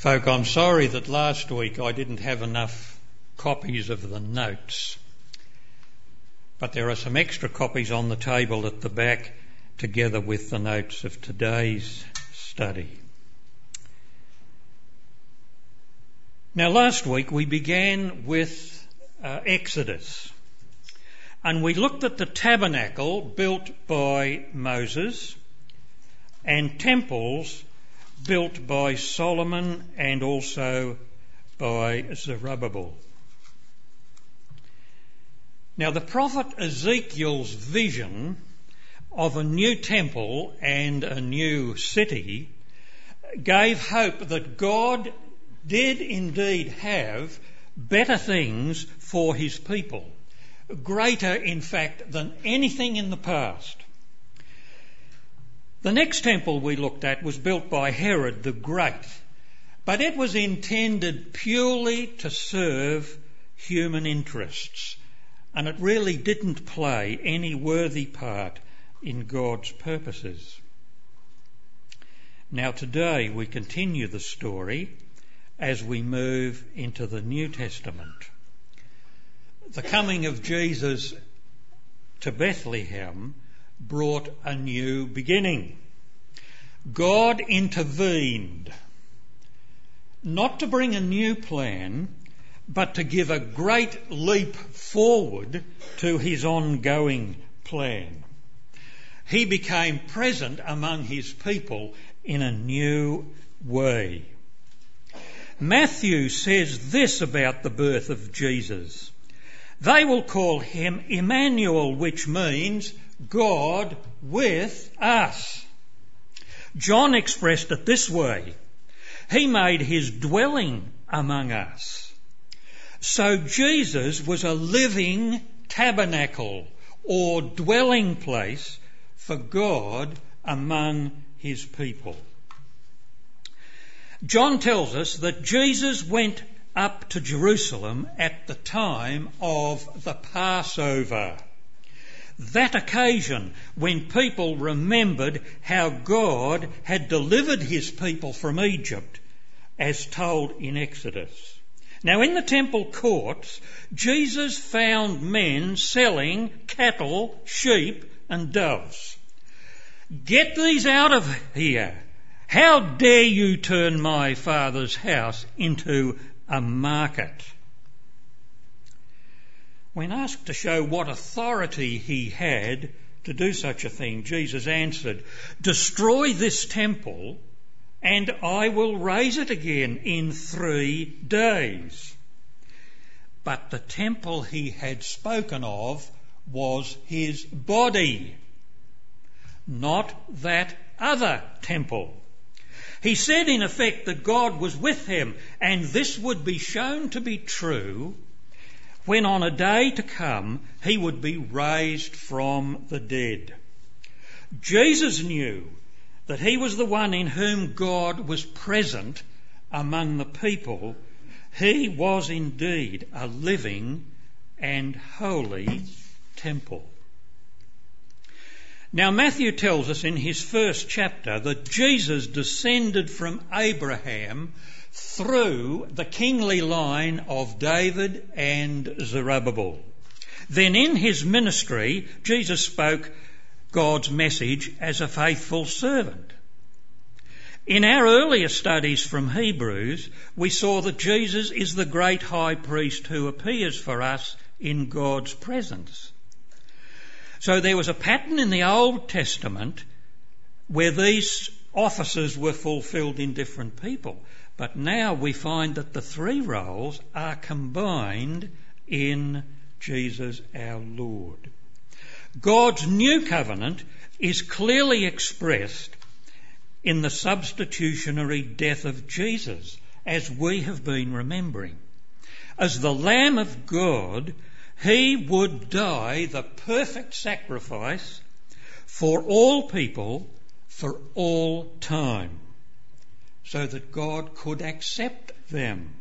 Folk, I'm sorry that last week I didn't have enough copies of the notes. But there are some extra copies on the table at the back together with the notes of today's study. Now last week we began with uh, Exodus and we looked at the tabernacle built by Moses and temples built by Solomon and also by Zerubbabel. Now, the prophet Ezekiel's vision of a new temple and a new city gave hope that God did indeed have better things for his people, greater, in fact, than anything in the past. The next temple we looked at was built by Herod the Great, but it was intended purely to serve human interests, and it really didn't play any worthy part in God's purposes. Now today we continue the story as we move into the New Testament. The coming of Jesus to Bethlehem brought a new beginning. God intervened, not to bring a new plan, but to give a great leap forward to his ongoing plan. He became present among his people in a new way. Matthew says this about the birth of Jesus. They will call him Emmanuel, which means God with us. John expressed it this way. He made his dwelling among us. So Jesus was a living tabernacle or dwelling place for God among his people. John tells us that Jesus went up to Jerusalem at the time of the Passover that occasion when people remembered how God had delivered his people from Egypt as told in Exodus. Now in the temple courts, Jesus found men selling cattle, sheep and doves. Get these out of here. How dare you turn my father's house into a market? When asked to show what authority he had to do such a thing, Jesus answered, Destroy this temple and I will raise it again in three days. But the temple he had spoken of was his body, not that other temple. He said in effect that God was with him and this would be shown to be true when on a day to come he would be raised from the dead. Jesus knew that he was the one in whom God was present among the people. He was indeed a living and holy temple. Now Matthew tells us in his first chapter that Jesus descended from Abraham through the kingly line of David and Zerubbabel. Then in his ministry, Jesus spoke God's message as a faithful servant. In our earlier studies from Hebrews, we saw that Jesus is the great high priest who appears for us in God's presence. So there was a pattern in the Old Testament where these offices were fulfilled in different people. But now we find that the three roles are combined in Jesus our Lord. God's new covenant is clearly expressed in the substitutionary death of Jesus, as we have been remembering. As the Lamb of God, he would die the perfect sacrifice for all people for all time so that God could accept them.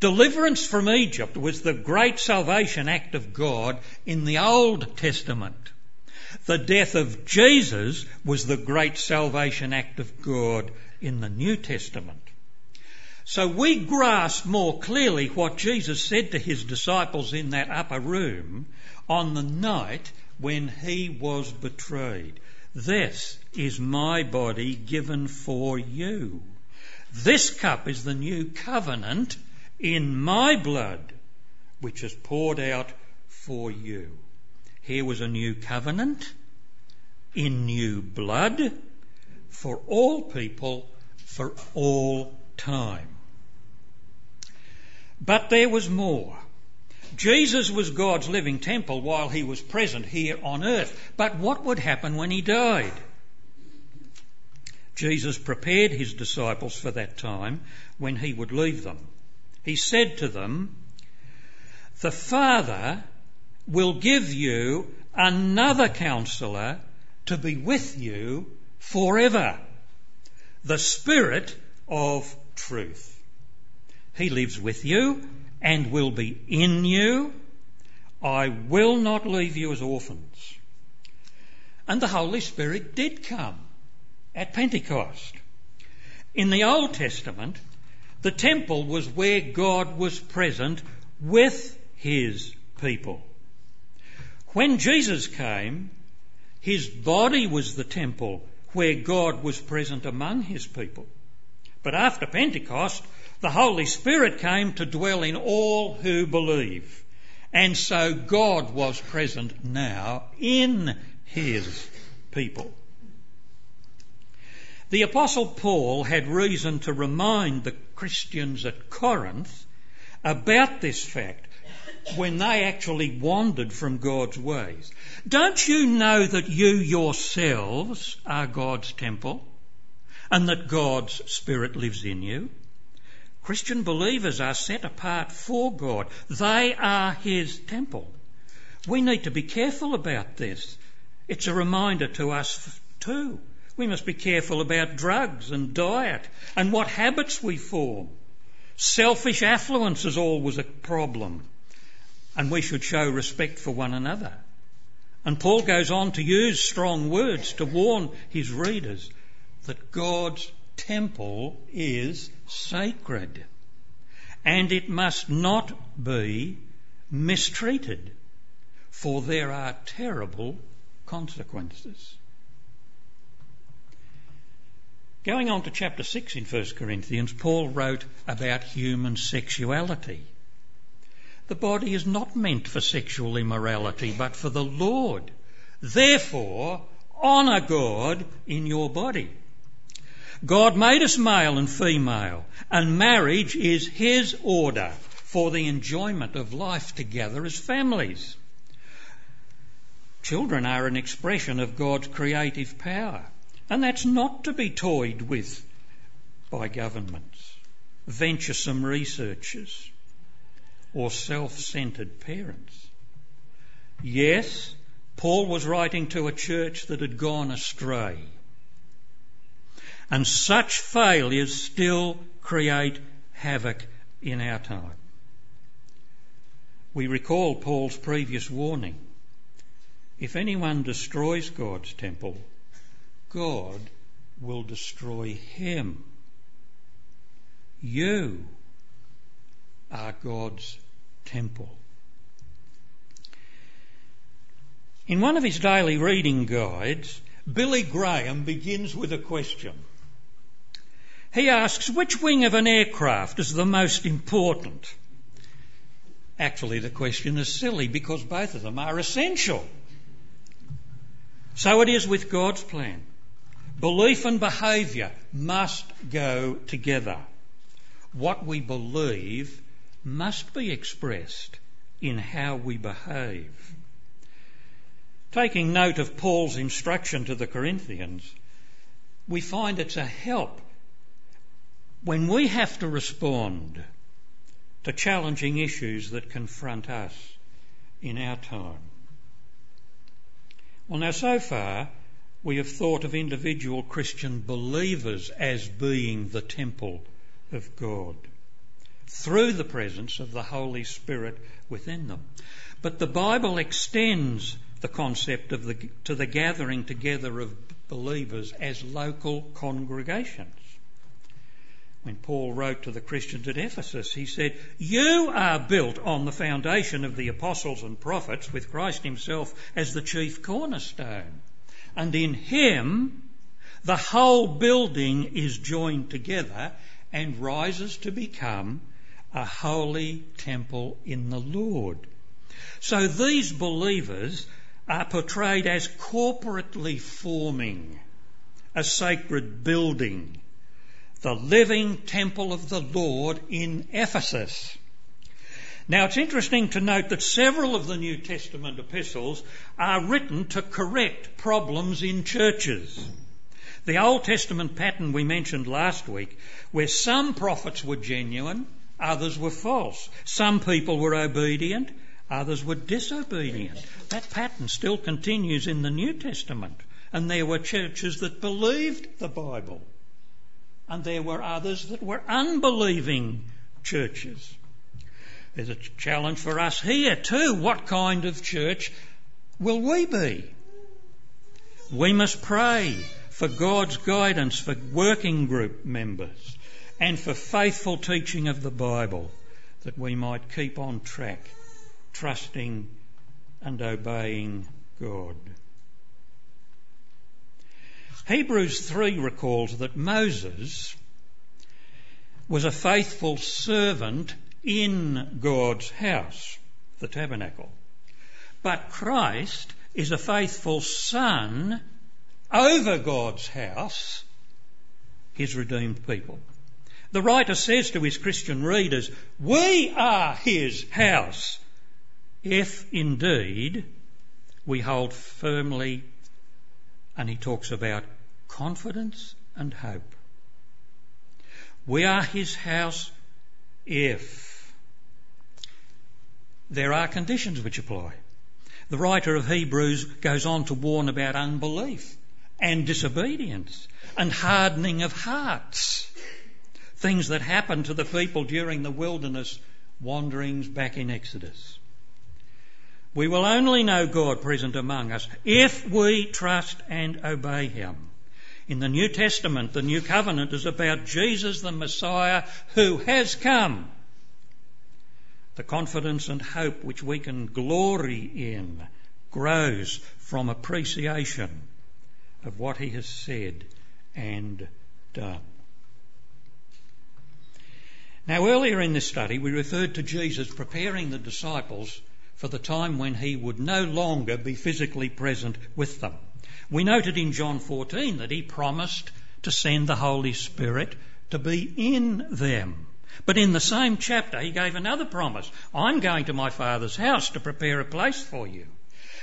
Deliverance from Egypt was the great salvation act of God in the Old Testament. The death of Jesus was the great salvation act of God in the New Testament. So we grasp more clearly what Jesus said to his disciples in that upper room on the night when he was betrayed. This is my body given for you. This cup is the new covenant in my blood, which is poured out for you. Here was a new covenant in new blood for all people for all time. But there was more. Jesus was God's living temple while he was present here on earth. But what would happen when he died? Jesus prepared his disciples for that time when he would leave them. He said to them, The Father will give you another counselor to be with you forever. The Spirit of truth. He lives with you and will be in you. I will not leave you as orphans. And the Holy Spirit did come at Pentecost. In the Old Testament, the temple was where God was present with his people. When Jesus came, his body was the temple where God was present among his people. But after Pentecost, the Holy Spirit came to dwell in all who believe. And so God was present now in his people. The Apostle Paul had reason to remind the Christians at Corinth about this fact when they actually wandered from God's ways. Don't you know that you yourselves are God's temple and that God's Spirit lives in you? Christian believers are set apart for God. They are His temple. We need to be careful about this. It's a reminder to us too. We must be careful about drugs and diet and what habits we form. Selfish affluence is always a problem, and we should show respect for one another. And Paul goes on to use strong words to warn his readers that God's temple is sacred and it must not be mistreated, for there are terrible consequences. Going on to chapter 6 in 1 Corinthians, Paul wrote about human sexuality. The body is not meant for sexual immorality, but for the Lord. Therefore, honour God in your body. God made us male and female, and marriage is His order for the enjoyment of life together as families. Children are an expression of God's creative power, and that's not to be toyed with by governments, venturesome researchers, or self centred parents. Yes, Paul was writing to a church that had gone astray and such failures still create havoc in our time. We recall Paul's previous warning. If anyone destroys God's temple, God will destroy him. You are God's temple. In one of his daily reading guides, Billy Graham begins with a question. He asks which wing of an aircraft is the most important? Actually, the question is silly because both of them are essential. So it is with God's plan. Belief and behaviour must go together. What we believe must be expressed in how we behave. Taking note of Paul's instruction to the Corinthians, we find it's a help when we have to respond to challenging issues that confront us in our time. Well, now, so far, we have thought of individual Christian believers as being the temple of God through the presence of the Holy Spirit within them. But the Bible extends the concept of the, to the gathering together of believers as local congregations. when Paul wrote to the Christians at Ephesus, he said, You are built on the foundation of the apostles and prophets, with Christ himself as the chief cornerstone. And in him, the whole building is joined together and rises to become a holy temple in the Lord. So these believers are portrayed as corporately forming a sacred building the living temple of the Lord in Ephesus. Now it's interesting to note that several of the New Testament epistles are written to correct problems in churches. The Old Testament pattern we mentioned last week, where some prophets were genuine, others were false. Some people were obedient, others were disobedient. That pattern still continues in the New Testament. And there were churches that believed the Bible and there were others that were unbelieving churches. There's a challenge for us here too. What kind of church will we be? We must pray for God's guidance for working group members and for faithful teaching of the Bible that we might keep on track, trusting and obeying God. Hebrews 3 recalls that Moses was a faithful servant in God's house, the tabernacle. But Christ is a faithful son over God's house, his redeemed people. The writer says to his Christian readers, We are his house, if indeed we hold firmly and he talks about confidence and hope. We are his house if there are conditions which apply. The writer of Hebrews goes on to warn about unbelief and disobedience and hardening of hearts. Things that happened to the people during the wilderness wanderings back in Exodus. We will only know God present among us if we trust and obey Him. In the New Testament, the New Covenant is about Jesus the Messiah who has come. The confidence and hope which we can glory in grows from appreciation of what He has said and done. Now, earlier in this study, we referred to Jesus preparing the disciples for the time when he would no longer be physically present with them. We noted in John 14 that he promised to send the Holy Spirit to be in them. But in the same chapter, he gave another promise. I'm going to my Father's house to prepare a place for you.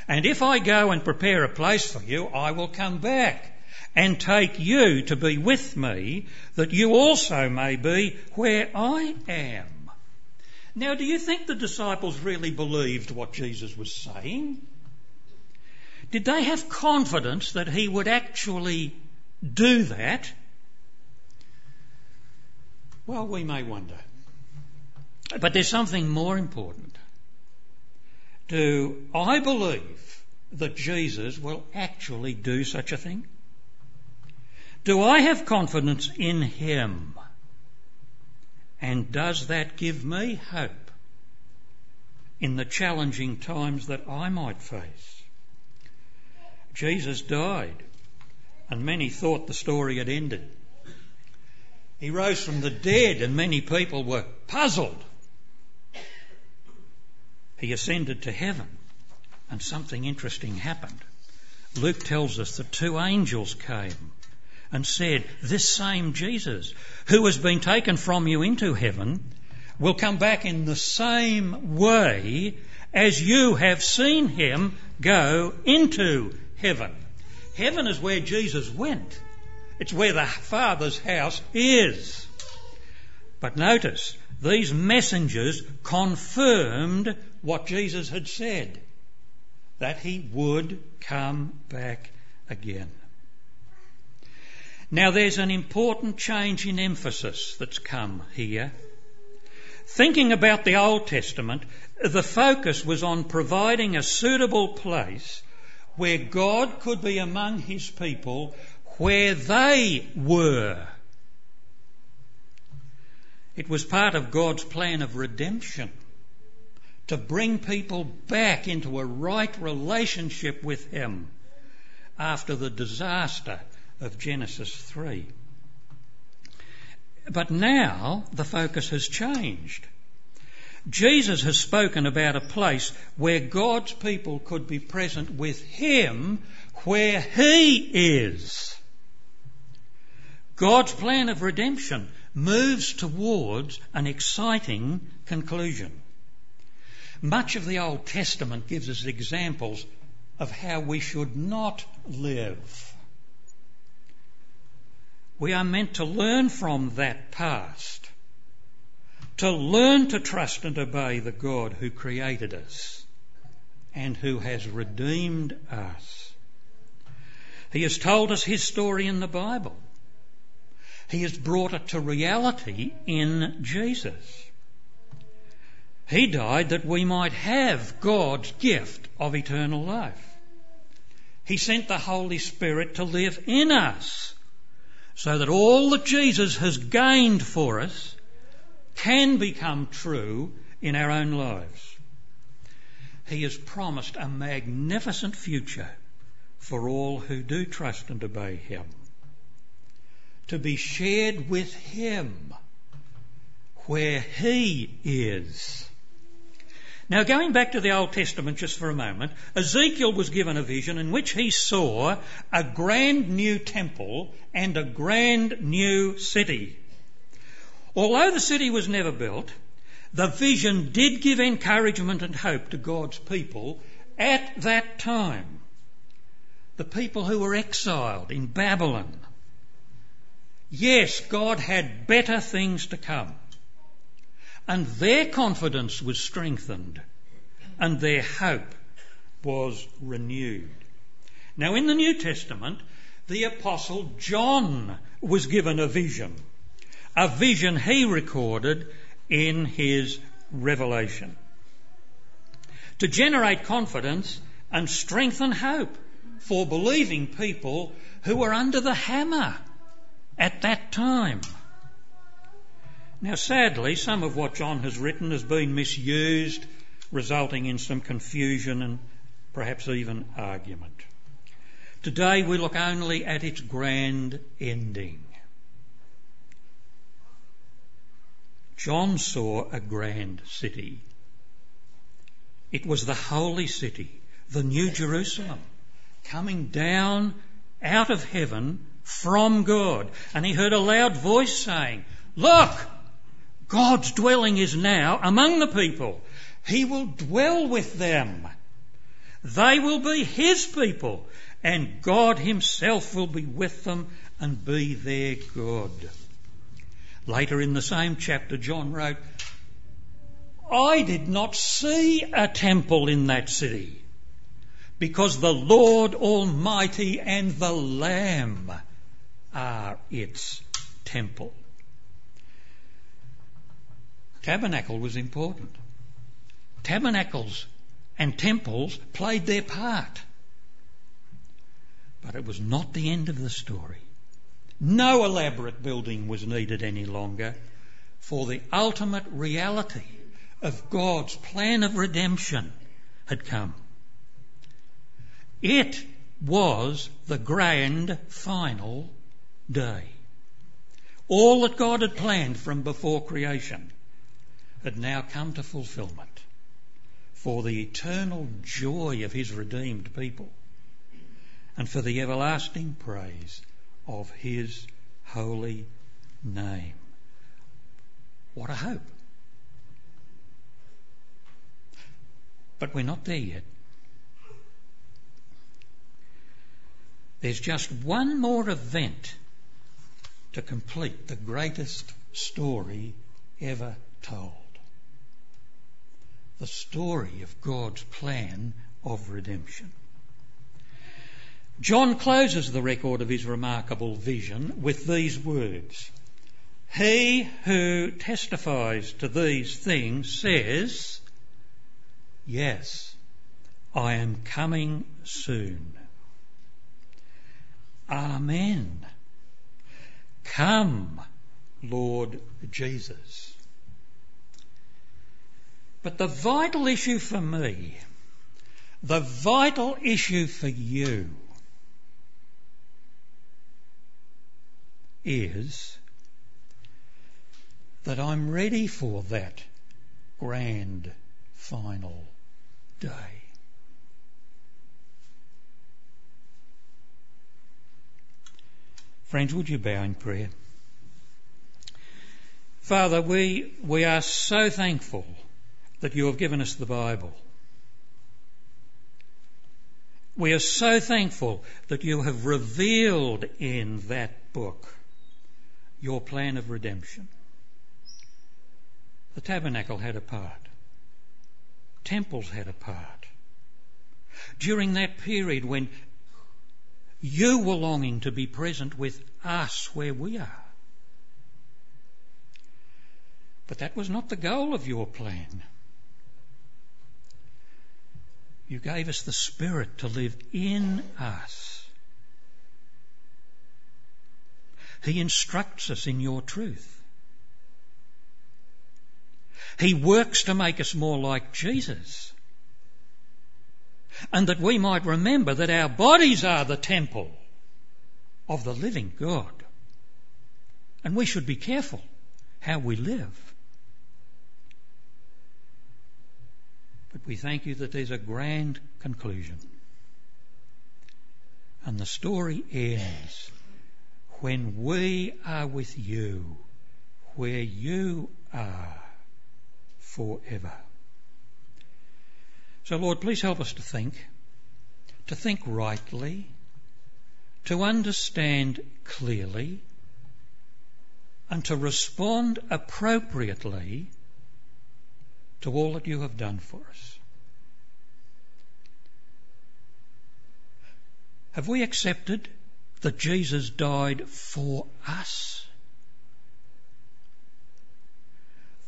And if I go and prepare a place for you, I will come back and take you to be with me, that you also may be where I am. Now, do you think the disciples really believed what Jesus was saying? Did they have confidence that he would actually do that? Well, we may wonder. But there's something more important. Do I believe that Jesus will actually do such a thing? Do I have confidence in him? And does that give me hope in the challenging times that I might face? Jesus died, and many thought the story had ended. He rose from the dead, and many people were puzzled. He ascended to heaven, and something interesting happened. Luke tells us that two angels came and said, This same Jesus who has been taken from you into heaven will come back in the same way as you have seen him go into heaven. Heaven is where Jesus went. It's where the Father's house is. But notice, these messengers confirmed what Jesus had said that he would come back again. Now there's an important change in emphasis that's come here. Thinking about the Old Testament, the focus was on providing a suitable place where God could be among His people where they were. It was part of God's plan of redemption to bring people back into a right relationship with Him after the disaster of Genesis 3. But now the focus has changed. Jesus has spoken about a place where God's people could be present with Him where He is. God's plan of redemption moves towards an exciting conclusion. Much of the Old Testament gives us examples of how we should not live. We are meant to learn from that past, to learn to trust and obey the God who created us and who has redeemed us. He has told us his story in the Bible. He has brought it to reality in Jesus. He died that we might have God's gift of eternal life. He sent the Holy Spirit to live in us so that all that Jesus has gained for us can become true in our own lives. He has promised a magnificent future for all who do trust and obey Him to be shared with Him where He is. Now, going back to the Old Testament just for a moment, Ezekiel was given a vision in which he saw a grand new temple and a grand new city. Although the city was never built, the vision did give encouragement and hope to God's people at that time. The people who were exiled in Babylon Yes, God had better things to come. And their confidence was strengthened and their hope was renewed. Now, in the New Testament, the Apostle John was given a vision, a vision he recorded in his revelation to generate confidence and strengthen hope for believing people who were under the hammer at that time. Now, sadly, some of what John has written has been misused, resulting in some confusion and perhaps even argument. Today we look only at its grand ending. John saw a grand city. It was the holy city, the New Jerusalem, coming down out of heaven from God. And he heard a loud voice saying, Look, God's dwelling is now among the people. He will dwell with them. They will be His people, and God Himself will be with them and be their God. Later in the same chapter, John wrote, I did not see a temple in that city because the Lord Almighty and the Lamb are its temple. Tabernacle was important. Tabernacles and temples played their part. But it was not the end of the story. No elaborate building was needed any longer, for the ultimate reality of God's plan of redemption had come. It was the grand final day. All that God had planned from before creation had now come to fulfillment for the eternal joy of his redeemed people and for the everlasting praise of his holy name. What a hope! But we're not there yet. There's just one more event to complete the greatest story ever told. The story of God's plan of redemption. John closes the record of his remarkable vision with these words. He who testifies to these things says, Yes, I am coming soon. Amen. Come, Lord Jesus. But the vital issue for me, the vital issue for you, is that I'm ready for that grand final day. Friends, would you bow in prayer? Father, we, we are so thankful that you have given us the Bible. We are so thankful that you have revealed in that book your plan of redemption. The tabernacle had a part. Temples had a part. During that period when you were longing to be present with us where we are. But that was not the goal of your plan. You gave us the Spirit to live in us. He instructs us in your truth. He works to make us more like Jesus. And that we might remember that our bodies are the temple of the living God. And we should be careful how we live. But we thank you that there's a grand conclusion. And the story ends when we are with you, where you are forever. So, Lord, please help us to think, to think rightly, to understand clearly, and to respond appropriately to all that you have done for us. Have we accepted that Jesus died for us?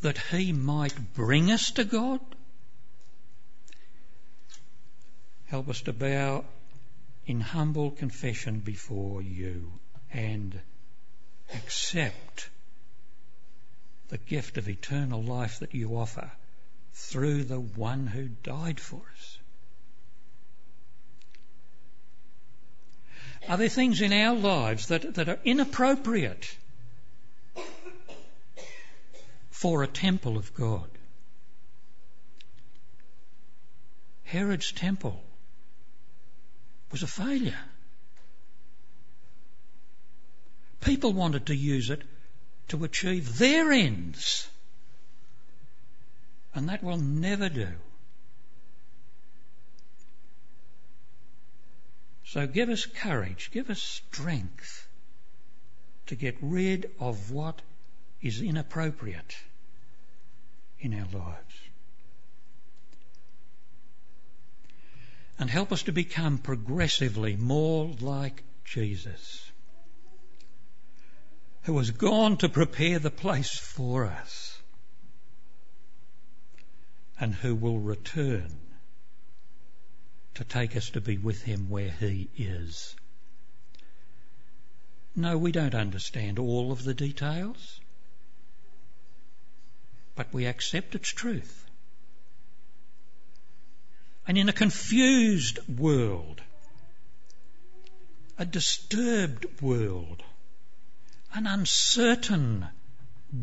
That he might bring us to God? Help us to bow in humble confession before you and accept the gift of eternal life that you offer through the one who died for us. Are there things in our lives that, that are inappropriate for a temple of God? Herod's temple was a failure. People wanted to use it to achieve their ends. And that will never do. So give us courage, give us strength to get rid of what is inappropriate in our lives. And help us to become progressively more like Jesus, who has gone to prepare the place for us and who will return to take us to be with him where he is. No, we don't understand all of the details, but we accept its truth. And in a confused world, a disturbed world, an uncertain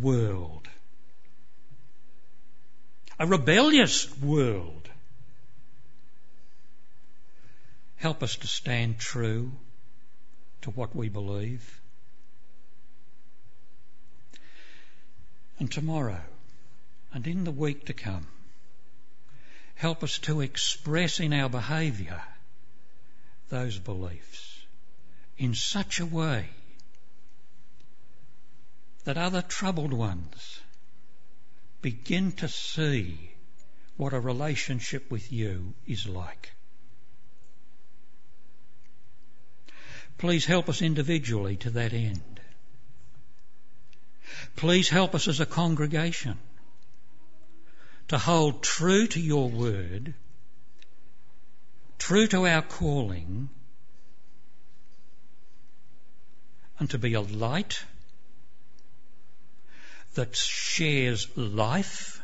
world, a rebellious world. Help us to stand true to what we believe. And tomorrow and in the week to come, help us to express in our behaviour those beliefs in such a way that other troubled ones begin to see what a relationship with you is like. Please help us individually to that end. Please help us as a congregation to hold true to your word, true to our calling, and to be a light that shares life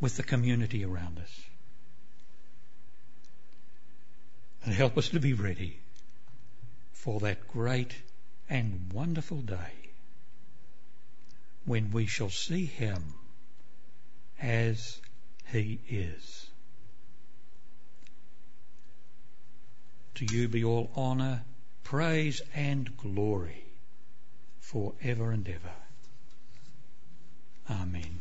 with the community around us. And help us to be ready for that great and wonderful day when we shall see him as he is. To you be all honour, praise and glory for ever and ever. Amen.